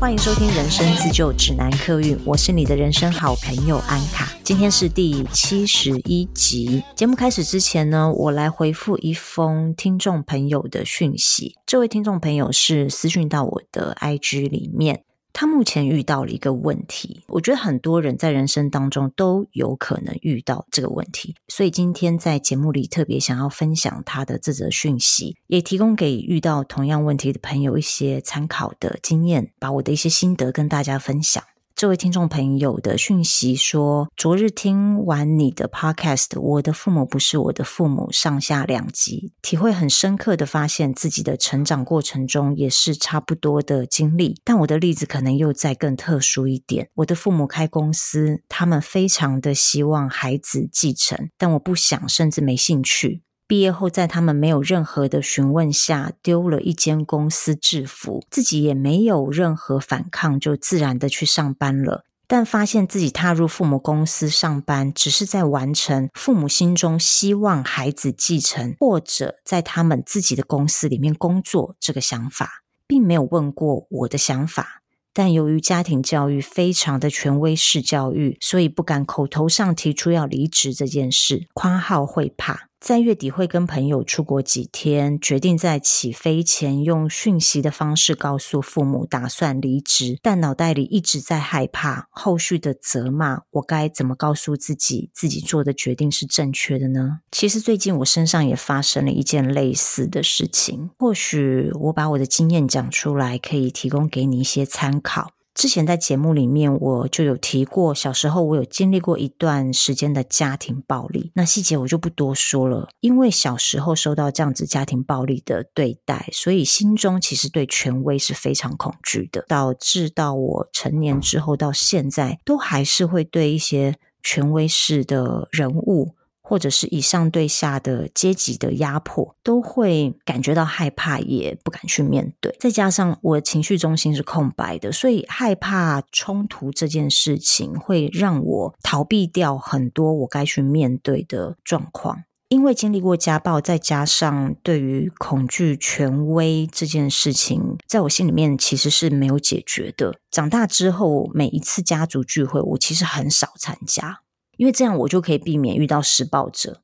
欢迎收听《人生自救指南》客运，我是你的人生好朋友安卡。今天是第七十一集。节目开始之前呢，我来回复一封听众朋友的讯息。这位听众朋友是私讯到我的 IG 里面。他目前遇到了一个问题，我觉得很多人在人生当中都有可能遇到这个问题，所以今天在节目里特别想要分享他的这则讯息，也提供给遇到同样问题的朋友一些参考的经验，把我的一些心得跟大家分享。这位听众朋友的讯息说：“昨日听完你的 podcast，我的父母不是我的父母，上下两集，体会很深刻的发现自己的成长过程中也是差不多的经历，但我的例子可能又再更特殊一点。我的父母开公司，他们非常的希望孩子继承，但我不想，甚至没兴趣。”毕业后，在他们没有任何的询问下，丢了一间公司制服，自己也没有任何反抗，就自然的去上班了。但发现自己踏入父母公司上班，只是在完成父母心中希望孩子继承，或者在他们自己的公司里面工作这个想法，并没有问过我的想法。但由于家庭教育非常的权威式教育，所以不敢口头上提出要离职这件事。括号会怕。在月底会跟朋友出国几天，决定在起飞前用讯息的方式告诉父母打算离职，但脑袋里一直在害怕后续的责骂。我该怎么告诉自己自己做的决定是正确的呢？其实最近我身上也发生了一件类似的事情，或许我把我的经验讲出来，可以提供给你一些参考。之前在节目里面我就有提过，小时候我有经历过一段时间的家庭暴力，那细节我就不多说了。因为小时候受到这样子家庭暴力的对待，所以心中其实对权威是非常恐惧的，导致到我成年之后到现在，都还是会对一些权威式的人物。或者是以上对下的阶级的压迫，都会感觉到害怕，也不敢去面对。再加上我的情绪中心是空白的，所以害怕冲突这件事情会让我逃避掉很多我该去面对的状况。因为经历过家暴，再加上对于恐惧权威这件事情，在我心里面其实是没有解决的。长大之后，每一次家族聚会，我其实很少参加。因为这样，我就可以避免遇到施暴者，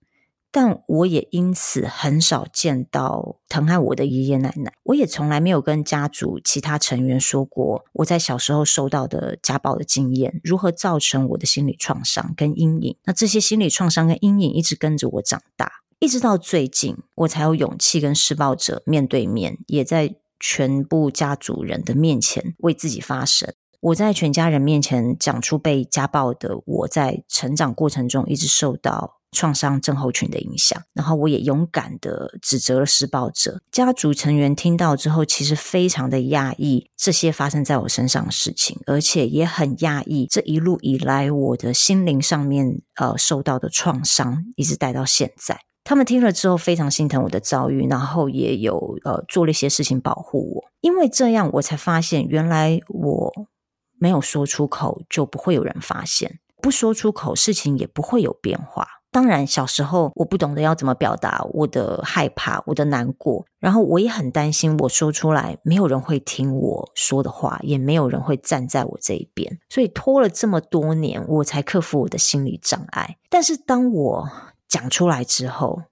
但我也因此很少见到疼爱我的爷爷奶奶。我也从来没有跟家族其他成员说过我在小时候受到的家暴的经验，如何造成我的心理创伤跟阴影。那这些心理创伤跟阴影一直跟着我长大，一直到最近，我才有勇气跟施暴者面对面，也在全部家族人的面前为自己发声。我在全家人面前讲出被家暴的我在成长过程中一直受到创伤症候群的影响，然后我也勇敢的指责了施暴者。家族成员听到之后，其实非常的讶异这些发生在我身上的事情，而且也很讶异这一路以来我的心灵上面呃受到的创伤，一直带到现在。他们听了之后非常心疼我的遭遇，然后也有呃做了一些事情保护我，因为这样我才发现原来我。没有说出口，就不会有人发现；不说出口，事情也不会有变化。当然，小时候我不懂得要怎么表达我的害怕、我的难过，然后我也很担心，我说出来没有人会听我说的话，也没有人会站在我这一边。所以拖了这么多年，我才克服我的心理障碍。但是当我讲出来之后，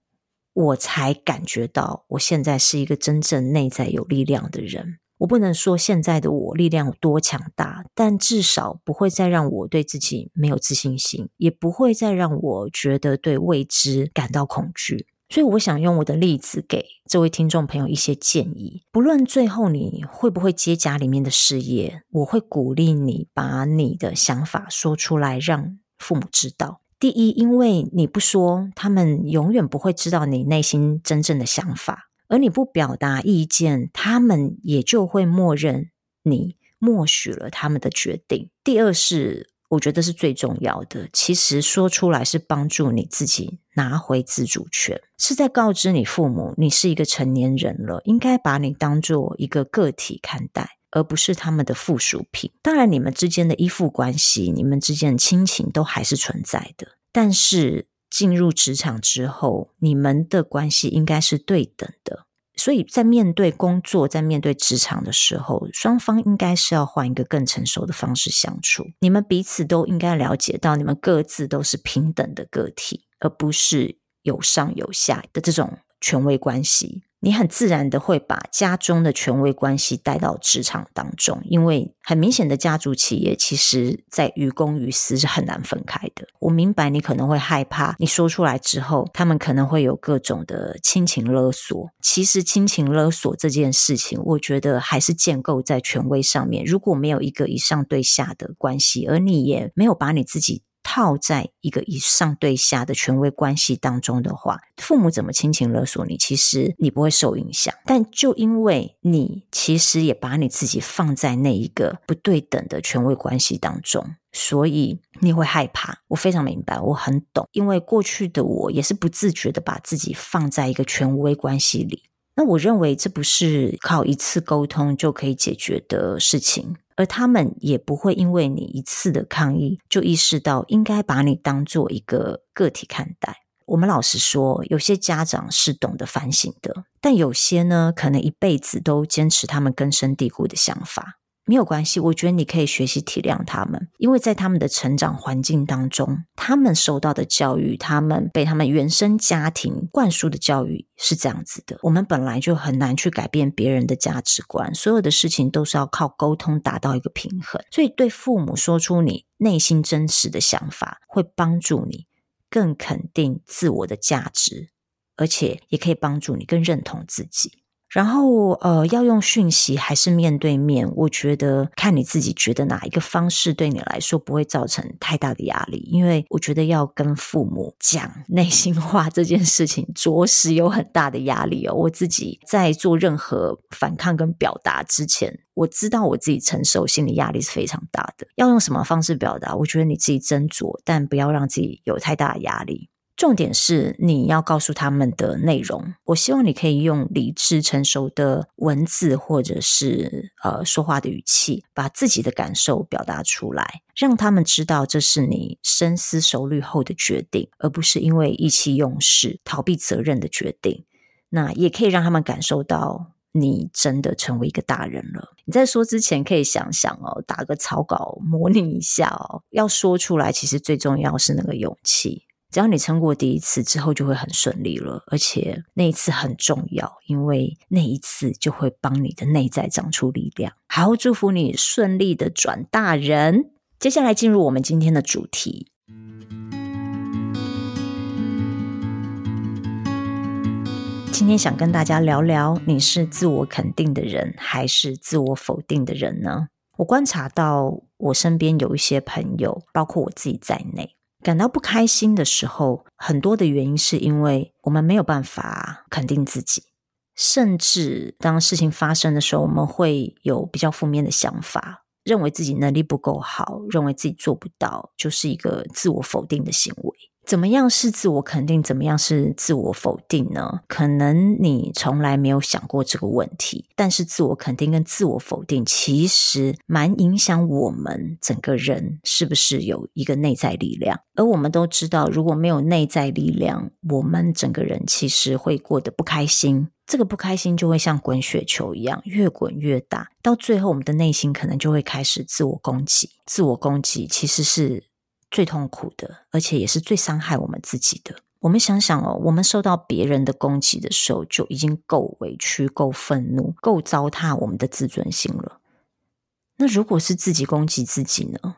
我才感觉到，我现在是一个真正内在有力量的人。我不能说现在的我力量有多强大，但至少不会再让我对自己没有自信心，也不会再让我觉得对未知感到恐惧。所以，我想用我的例子给这位听众朋友一些建议。不论最后你会不会接家里面的事业，我会鼓励你把你的想法说出来，让父母知道。第一，因为你不说，他们永远不会知道你内心真正的想法。而你不表达意见，他们也就会默认你默许了他们的决定。第二是，我觉得是最重要的，其实说出来是帮助你自己拿回自主权，是在告知你父母，你是一个成年人了，应该把你当做一个个体看待，而不是他们的附属品。当然，你们之间的依附关系，你们之间的亲情都还是存在的，但是。进入职场之后，你们的关系应该是对等的。所以在面对工作，在面对职场的时候，双方应该是要换一个更成熟的方式相处。你们彼此都应该了解到，你们各自都是平等的个体，而不是有上有下的这种权威关系。你很自然的会把家中的权威关系带到职场当中，因为很明显的家族企业，其实在于公于私是很难分开的。我明白你可能会害怕，你说出来之后，他们可能会有各种的亲情勒索。其实亲情勒索这件事情，我觉得还是建构在权威上面。如果没有一个以上对下的关系，而你也没有把你自己。套在一个以上对下的权威关系当中的话，父母怎么亲情勒索你，其实你不会受影响。但就因为你其实也把你自己放在那一个不对等的权威关系当中，所以你会害怕。我非常明白，我很懂，因为过去的我也是不自觉的把自己放在一个权威关系里。那我认为这不是靠一次沟通就可以解决的事情。而他们也不会因为你一次的抗议，就意识到应该把你当做一个个体看待。我们老实说，有些家长是懂得反省的，但有些呢，可能一辈子都坚持他们根深蒂固的想法。没有关系，我觉得你可以学习体谅他们，因为在他们的成长环境当中，他们受到的教育，他们被他们原生家庭灌输的教育是这样子的。我们本来就很难去改变别人的价值观，所有的事情都是要靠沟通达到一个平衡。所以，对父母说出你内心真实的想法，会帮助你更肯定自我的价值，而且也可以帮助你更认同自己。然后，呃，要用讯息还是面对面？我觉得看你自己觉得哪一个方式对你来说不会造成太大的压力。因为我觉得要跟父母讲内心话这件事情，着实有很大的压力哦。我自己在做任何反抗跟表达之前，我知道我自己承受心理压力是非常大的。要用什么方式表达？我觉得你自己斟酌，但不要让自己有太大的压力。重点是你要告诉他们的内容。我希望你可以用理智、成熟的文字，或者是呃说话的语气，把自己的感受表达出来，让他们知道这是你深思熟虑后的决定，而不是因为意气用事、逃避责任的决定。那也可以让他们感受到你真的成为一个大人了。你在说之前，可以想想哦，打个草稿模拟一下哦，要说出来，其实最重要是那个勇气。只要你撑过第一次之后，就会很顺利了。而且那一次很重要，因为那一次就会帮你的内在长出力量。好，祝福你顺利的转大人。接下来进入我们今天的主题。今天想跟大家聊聊，你是自我肯定的人，还是自我否定的人呢？我观察到，我身边有一些朋友，包括我自己在内。感到不开心的时候，很多的原因是因为我们没有办法肯定自己，甚至当事情发生的时候，我们会有比较负面的想法，认为自己能力不够好，认为自己做不到，就是一个自我否定的行为。怎么样是自我肯定？怎么样是自我否定呢？可能你从来没有想过这个问题，但是自我肯定跟自我否定其实蛮影响我们整个人是不是有一个内在力量。而我们都知道，如果没有内在力量，我们整个人其实会过得不开心。这个不开心就会像滚雪球一样，越滚越大，到最后我们的内心可能就会开始自我攻击。自我攻击其实是。最痛苦的，而且也是最伤害我们自己的。我们想想哦，我们受到别人的攻击的时候，就已经够委屈、够愤怒、够糟蹋我们的自尊心了。那如果是自己攻击自己呢？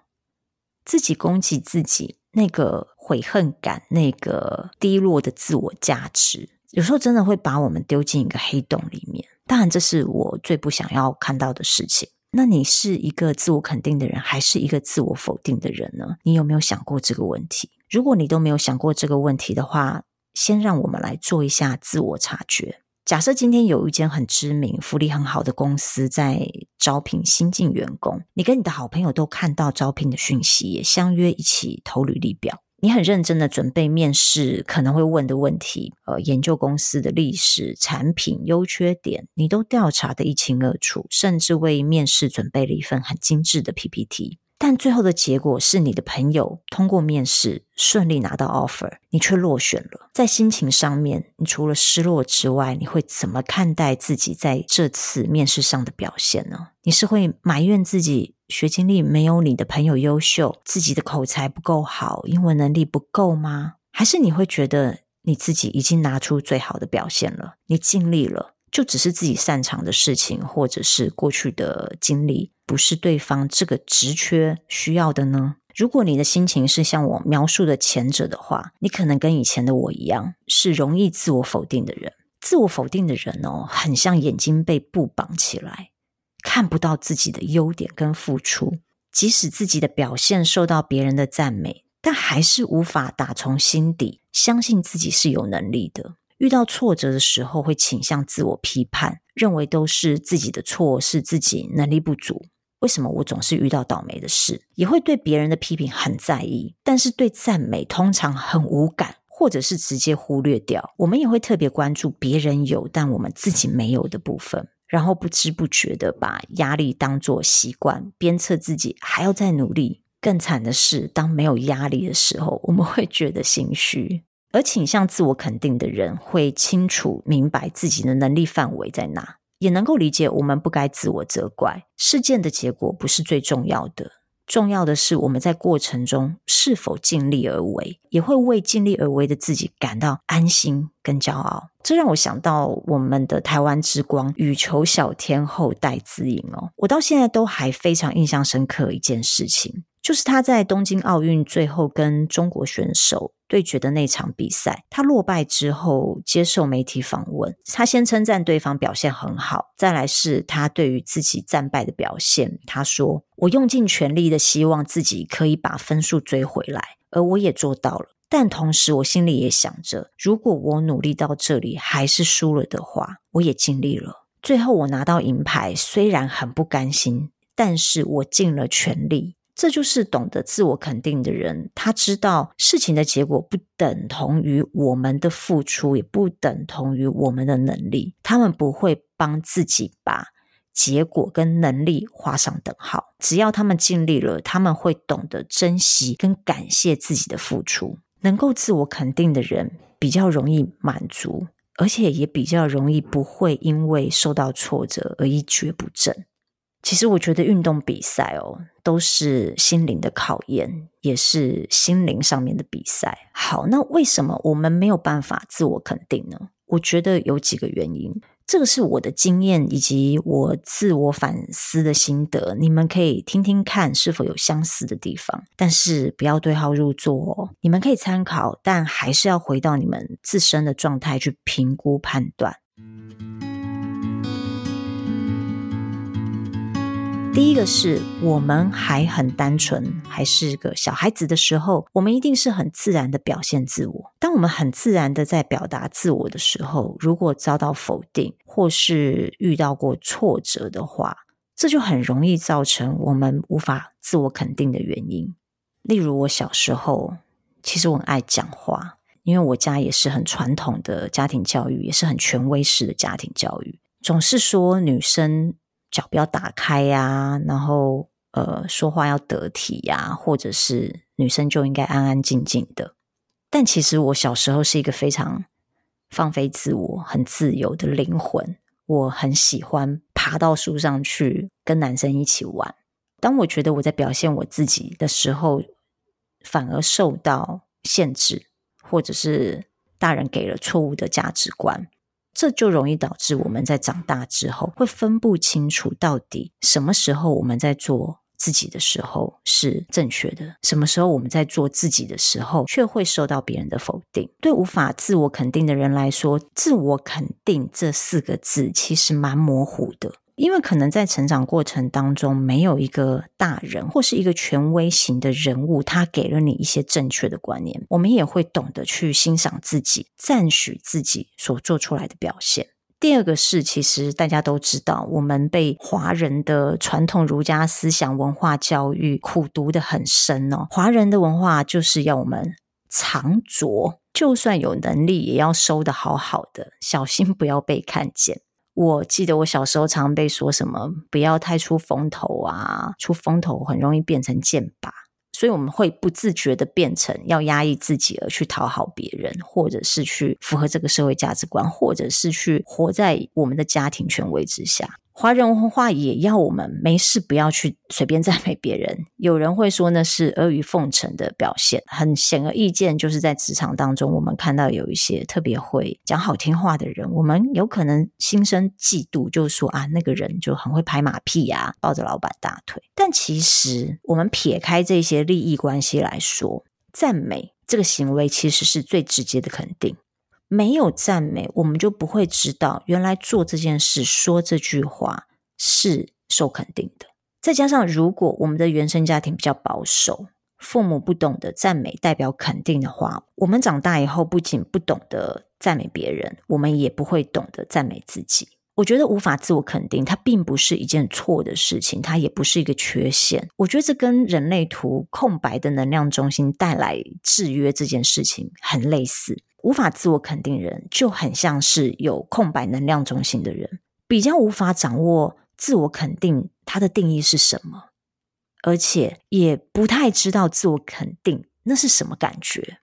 自己攻击自己，那个悔恨感，那个低落的自我价值，有时候真的会把我们丢进一个黑洞里面。当然，这是我最不想要看到的事情。那你是一个自我肯定的人，还是一个自我否定的人呢？你有没有想过这个问题？如果你都没有想过这个问题的话，先让我们来做一下自我察觉。假设今天有一间很知名、福利很好的公司在招聘新进员工，你跟你的好朋友都看到招聘的讯息，也相约一起投履历表。你很认真的准备面试可能会问的问题，呃，研究公司的历史、产品优缺点，你都调查的一清二楚，甚至为面试准备了一份很精致的 PPT。但最后的结果是你的朋友通过面试顺利拿到 offer，你却落选了。在心情上面，你除了失落之外，你会怎么看待自己在这次面试上的表现呢？你是会埋怨自己学经历没有你的朋友优秀，自己的口才不够好，英文能力不够吗？还是你会觉得你自己已经拿出最好的表现了，你尽力了，就只是自己擅长的事情，或者是过去的经历，不是对方这个职缺需要的呢？如果你的心情是像我描述的前者的话，你可能跟以前的我一样，是容易自我否定的人。自我否定的人哦，很像眼睛被布绑起来，看不到自己的优点跟付出，即使自己的表现受到别人的赞美，但还是无法打从心底相信自己是有能力的。遇到挫折的时候，会倾向自我批判，认为都是自己的错，是自己能力不足。为什么我总是遇到倒霉的事？也会对别人的批评很在意，但是对赞美通常很无感，或者是直接忽略掉。我们也会特别关注别人有但我们自己没有的部分，然后不知不觉的把压力当作习惯，鞭策自己还要再努力。更惨的是，当没有压力的时候，我们会觉得心虚。而倾向自我肯定的人，会清楚明白自己的能力范围在哪，也能够理解我们不该自我责怪。事件的结果不是最重要的，重要的是我们在过程中是否尽力而为，也会为尽力而为的自己感到安心跟骄傲。这让我想到我们的台湾之光羽球小天后戴资颖哦，我到现在都还非常印象深刻一件事情。就是他在东京奥运最后跟中国选手对决的那场比赛，他落败之后接受媒体访问，他先称赞对方表现很好，再来是他对于自己战败的表现，他说：“我用尽全力的希望自己可以把分数追回来，而我也做到了。但同时我心里也想着，如果我努力到这里还是输了的话，我也尽力了。最后我拿到银牌，虽然很不甘心，但是我尽了全力。”这就是懂得自我肯定的人，他知道事情的结果不等同于我们的付出，也不等同于我们的能力。他们不会帮自己把结果跟能力画上等号。只要他们尽力了，他们会懂得珍惜跟感谢自己的付出。能够自我肯定的人，比较容易满足，而且也比较容易不会因为受到挫折而一蹶不振。其实我觉得运动比赛哦，都是心灵的考验，也是心灵上面的比赛。好，那为什么我们没有办法自我肯定呢？我觉得有几个原因，这个是我的经验以及我自我反思的心得，你们可以听听看是否有相似的地方，但是不要对号入座哦。你们可以参考，但还是要回到你们自身的状态去评估判断。第一个是我们还很单纯，还是个小孩子的时候，我们一定是很自然的表现自我。当我们很自然的在表达自我的时候，如果遭到否定，或是遇到过挫折的话，这就很容易造成我们无法自我肯定的原因。例如我小时候，其实我很爱讲话，因为我家也是很传统的家庭教育，也是很权威式的家庭教育，总是说女生。脚不要打开呀、然后呃，说话要得体呀、或者是女生就应该安安静静的。但其实我小时候是一个非常放飞自我、很自由的灵魂，我很喜欢爬到树上去跟男生一起玩。当我觉得我在表现我自己的时候，反而受到限制，或者是大人给了错误的价值观。这就容易导致我们在长大之后会分不清楚到底什么时候我们在做自己的时候是正确的，什么时候我们在做自己的时候却会受到别人的否定。对无法自我肯定的人来说，“自我肯定”这四个字其实蛮模糊的。因为可能在成长过程当中，没有一个大人或是一个权威型的人物，他给了你一些正确的观念，我们也会懂得去欣赏自己，赞许自己所做出来的表现。第二个是，其实大家都知道，我们被华人的传统儒家思想文化教育苦读得很深哦。华人的文化就是要我们藏拙，就算有能力，也要收得好好的，小心不要被看见。我记得我小时候常被说什么“不要太出风头啊”，出风头很容易变成箭靶，所以我们会不自觉的变成要压抑自己而去讨好别人，或者是去符合这个社会价值观，或者是去活在我们的家庭权威之下。华人文化也要我们没事不要去随便赞美别人。有人会说那是阿谀奉承的表现。很显而易见，就是在职场当中，我们看到有一些特别会讲好听话的人，我们有可能心生嫉妒，就是说啊，那个人就很会拍马屁啊，抱着老板大腿。但其实，我们撇开这些利益关系来说，赞美这个行为其实是最直接的肯定。没有赞美，我们就不会知道原来做这件事、说这句话是受肯定的。再加上，如果我们的原生家庭比较保守，父母不懂得赞美代表肯定的话，我们长大以后不仅不懂得赞美别人，我们也不会懂得赞美自己。我觉得无法自我肯定，它并不是一件错的事情，它也不是一个缺陷。我觉得这跟人类图空白的能量中心带来制约这件事情很类似。无法自我肯定人，就很像是有空白能量中心的人，比较无法掌握自我肯定它的定义是什么，而且也不太知道自我肯定那是什么感觉。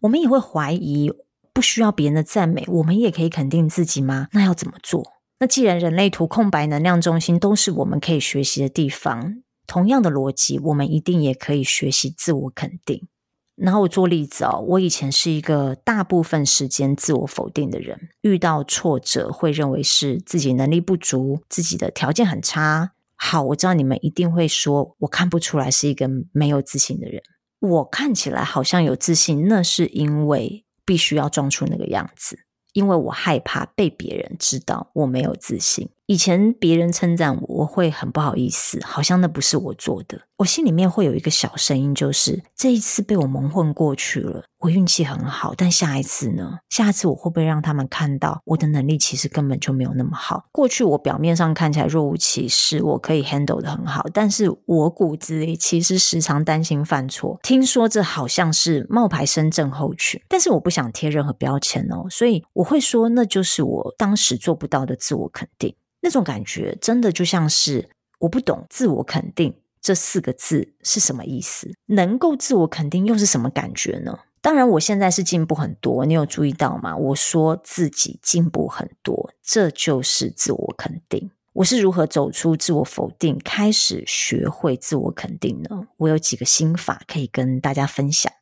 我们也会怀疑，不需要别人的赞美，我们也可以肯定自己吗？那要怎么做？那既然人类图空白能量中心都是我们可以学习的地方，同样的逻辑，我们一定也可以学习自我肯定。然后我做例子哦，我以前是一个大部分时间自我否定的人，遇到挫折会认为是自己能力不足，自己的条件很差。好，我知道你们一定会说，我看不出来是一个没有自信的人。我看起来好像有自信，那是因为必须要装出那个样子，因为我害怕被别人知道我没有自信。以前别人称赞我，我会很不好意思，好像那不是我做的。我心里面会有一个小声音，就是这一次被我蒙混过去了，我运气很好。但下一次呢？下一次我会不会让他们看到我的能力其实根本就没有那么好？过去我表面上看起来若无其事，我可以 handle 得很好，但是我骨子里其实时常担心犯错。听说这好像是冒牌深圳候群，但是我不想贴任何标签哦，所以我会说，那就是我当时做不到的自我肯定。那种感觉真的就像是我不懂自我肯定这四个字是什么意思，能够自我肯定又是什么感觉呢？当然，我现在是进步很多，你有注意到吗？我说自己进步很多，这就是自我肯定。我是如何走出自我否定，开始学会自我肯定呢？我有几个心法可以跟大家分享。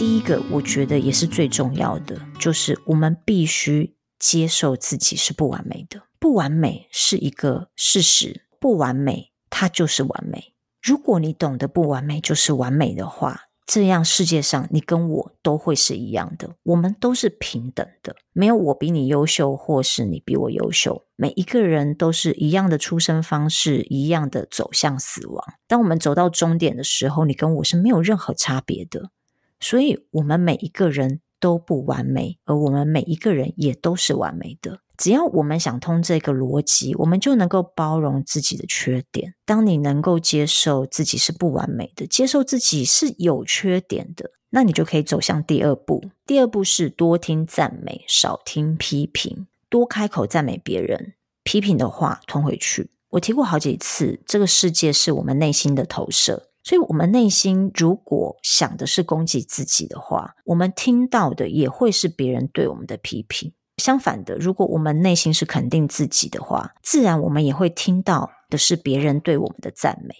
第一个，我觉得也是最重要的，就是我们必须接受自己是不完美的。不完美是一个事实，不完美它就是完美。如果你懂得不完美就是完美的话，这样世界上你跟我都会是一样的，我们都是平等的，没有我比你优秀，或是你比我优秀。每一个人都是一样的出生方式，一样的走向死亡。当我们走到终点的时候，你跟我是没有任何差别的。所以，我们每一个人都不完美，而我们每一个人也都是完美的。只要我们想通这个逻辑，我们就能够包容自己的缺点。当你能够接受自己是不完美的，接受自己是有缺点的，那你就可以走向第二步。第二步是多听赞美，少听批评，多开口赞美别人，批评的话吞回去。我提过好几次，这个世界是我们内心的投射。所以，我们内心如果想的是攻击自己的话，我们听到的也会是别人对我们的批评。相反的，如果我们内心是肯定自己的话，自然我们也会听到的是别人对我们的赞美。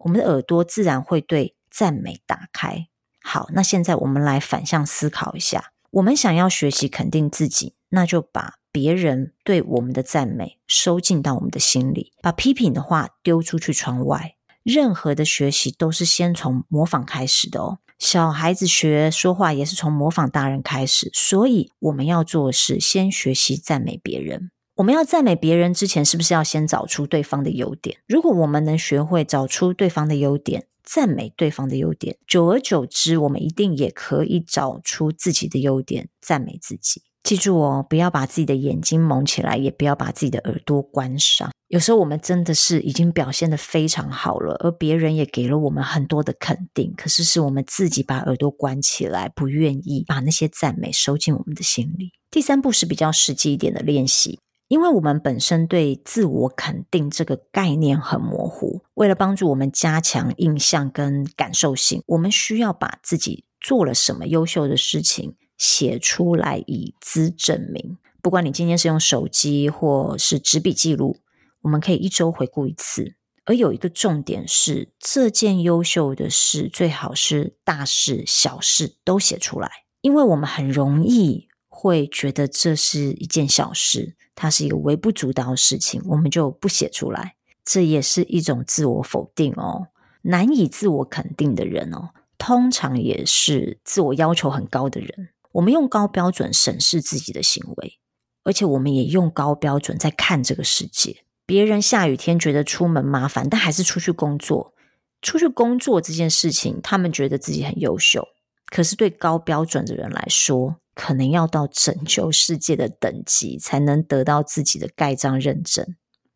我们的耳朵自然会对赞美打开。好，那现在我们来反向思考一下：我们想要学习肯定自己，那就把别人对我们的赞美收进到我们的心里，把批评的话丢出去窗外。任何的学习都是先从模仿开始的哦。小孩子学说话也是从模仿大人开始，所以我们要做的是先学习赞美别人。我们要赞美别人之前，是不是要先找出对方的优点？如果我们能学会找出对方的优点，赞美对方的优点，久而久之，我们一定也可以找出自己的优点，赞美自己。记住哦，不要把自己的眼睛蒙起来，也不要把自己的耳朵关上。有时候我们真的是已经表现得非常好了，而别人也给了我们很多的肯定，可是是我们自己把耳朵关起来，不愿意把那些赞美收进我们的心里。第三步是比较实际一点的练习，因为我们本身对自我肯定这个概念很模糊，为了帮助我们加强印象跟感受性，我们需要把自己做了什么优秀的事情。写出来以资证明。不管你今天是用手机或是纸笔记录，我们可以一周回顾一次。而有一个重点是，这件优秀的事最好是大事小事都写出来，因为我们很容易会觉得这是一件小事，它是一个微不足道的事情，我们就不写出来。这也是一种自我否定哦。难以自我肯定的人哦，通常也是自我要求很高的人。我们用高标准审视自己的行为，而且我们也用高标准在看这个世界。别人下雨天觉得出门麻烦，但还是出去工作。出去工作这件事情，他们觉得自己很优秀。可是对高标准的人来说，可能要到拯救世界的等级，才能得到自己的盖章认证。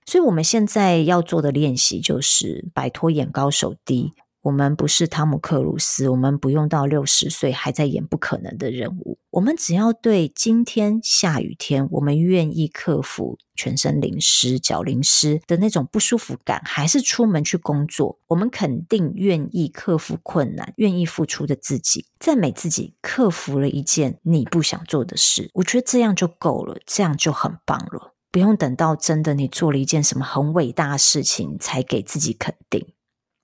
所以，我们现在要做的练习就是摆脱眼高手低。我们不是汤姆克鲁斯，我们不用到六十岁还在演不可能的任务。我们只要对今天下雨天，我们愿意克服全身淋湿、脚淋湿的那种不舒服感，还是出门去工作。我们肯定愿意克服困难、愿意付出的自己，赞美自己克服了一件你不想做的事。我觉得这样就够了，这样就很棒了。不用等到真的你做了一件什么很伟大的事情，才给自己肯定。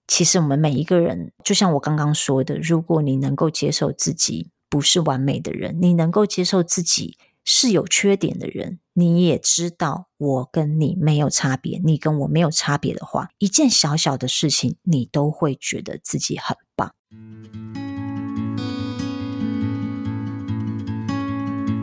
其实我们每一个人，就像我刚刚说的，如果你能够接受自己不是完美的人，你能够接受自己是有缺点的人，你也知道我跟你没有差别，你跟我没有差别的话，一件小小的事情，你都会觉得自己很棒。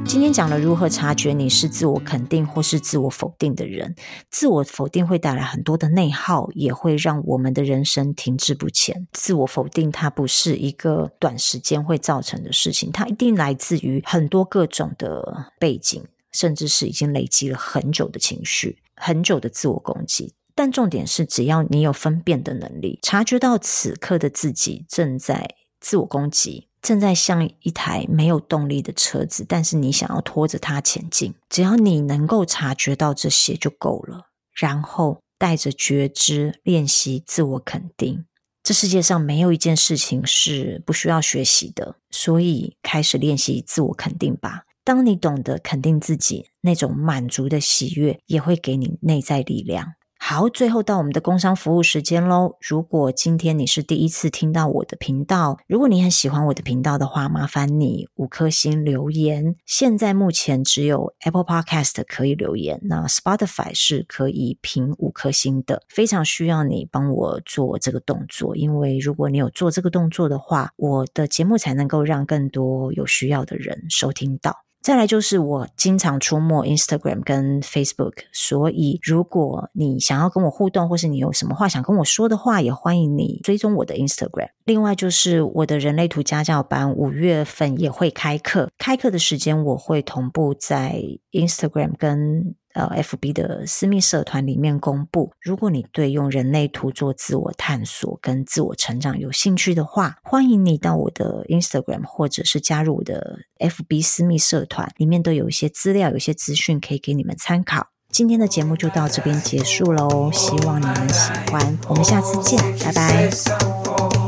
今天讲了如何察觉你是自我肯定或是自我否定的人。自我否定会带来很多的内耗，也会让我们的人生停滞不前。自我否定它不是一个短时间会造成的事情，它一定来自于很多各种的背景，甚至是已经累积了很久的情绪、很久的自我攻击。但重点是，只要你有分辨的能力，察觉到此刻的自己正在自我攻击。正在像一台没有动力的车子，但是你想要拖着它前进。只要你能够察觉到这些就够了，然后带着觉知练习自我肯定。这世界上没有一件事情是不需要学习的，所以开始练习自我肯定吧。当你懂得肯定自己，那种满足的喜悦也会给你内在力量。好，最后到我们的工商服务时间喽。如果今天你是第一次听到我的频道，如果你很喜欢我的频道的话，麻烦你五颗星留言。现在目前只有 Apple Podcast 可以留言，那 Spotify 是可以评五颗星的。非常需要你帮我做这个动作，因为如果你有做这个动作的话，我的节目才能够让更多有需要的人收听到。再来就是我经常出没 Instagram 跟 Facebook，所以如果你想要跟我互动，或是你有什么话想跟我说的话，也欢迎你追踪我的 Instagram。另外就是我的人类图家教班五月份也会开课，开课的时间我会同步在 Instagram 跟。呃，FB 的私密社团里面公布。如果你对用人类图做自我探索跟自我成长有兴趣的话，欢迎你到我的 Instagram 或者是加入我的 FB 私密社团，里面都有一些资料，有一些资讯可以给你们参考。今天的节目就到这边结束喽，希望你们喜欢，我们下次见，拜拜。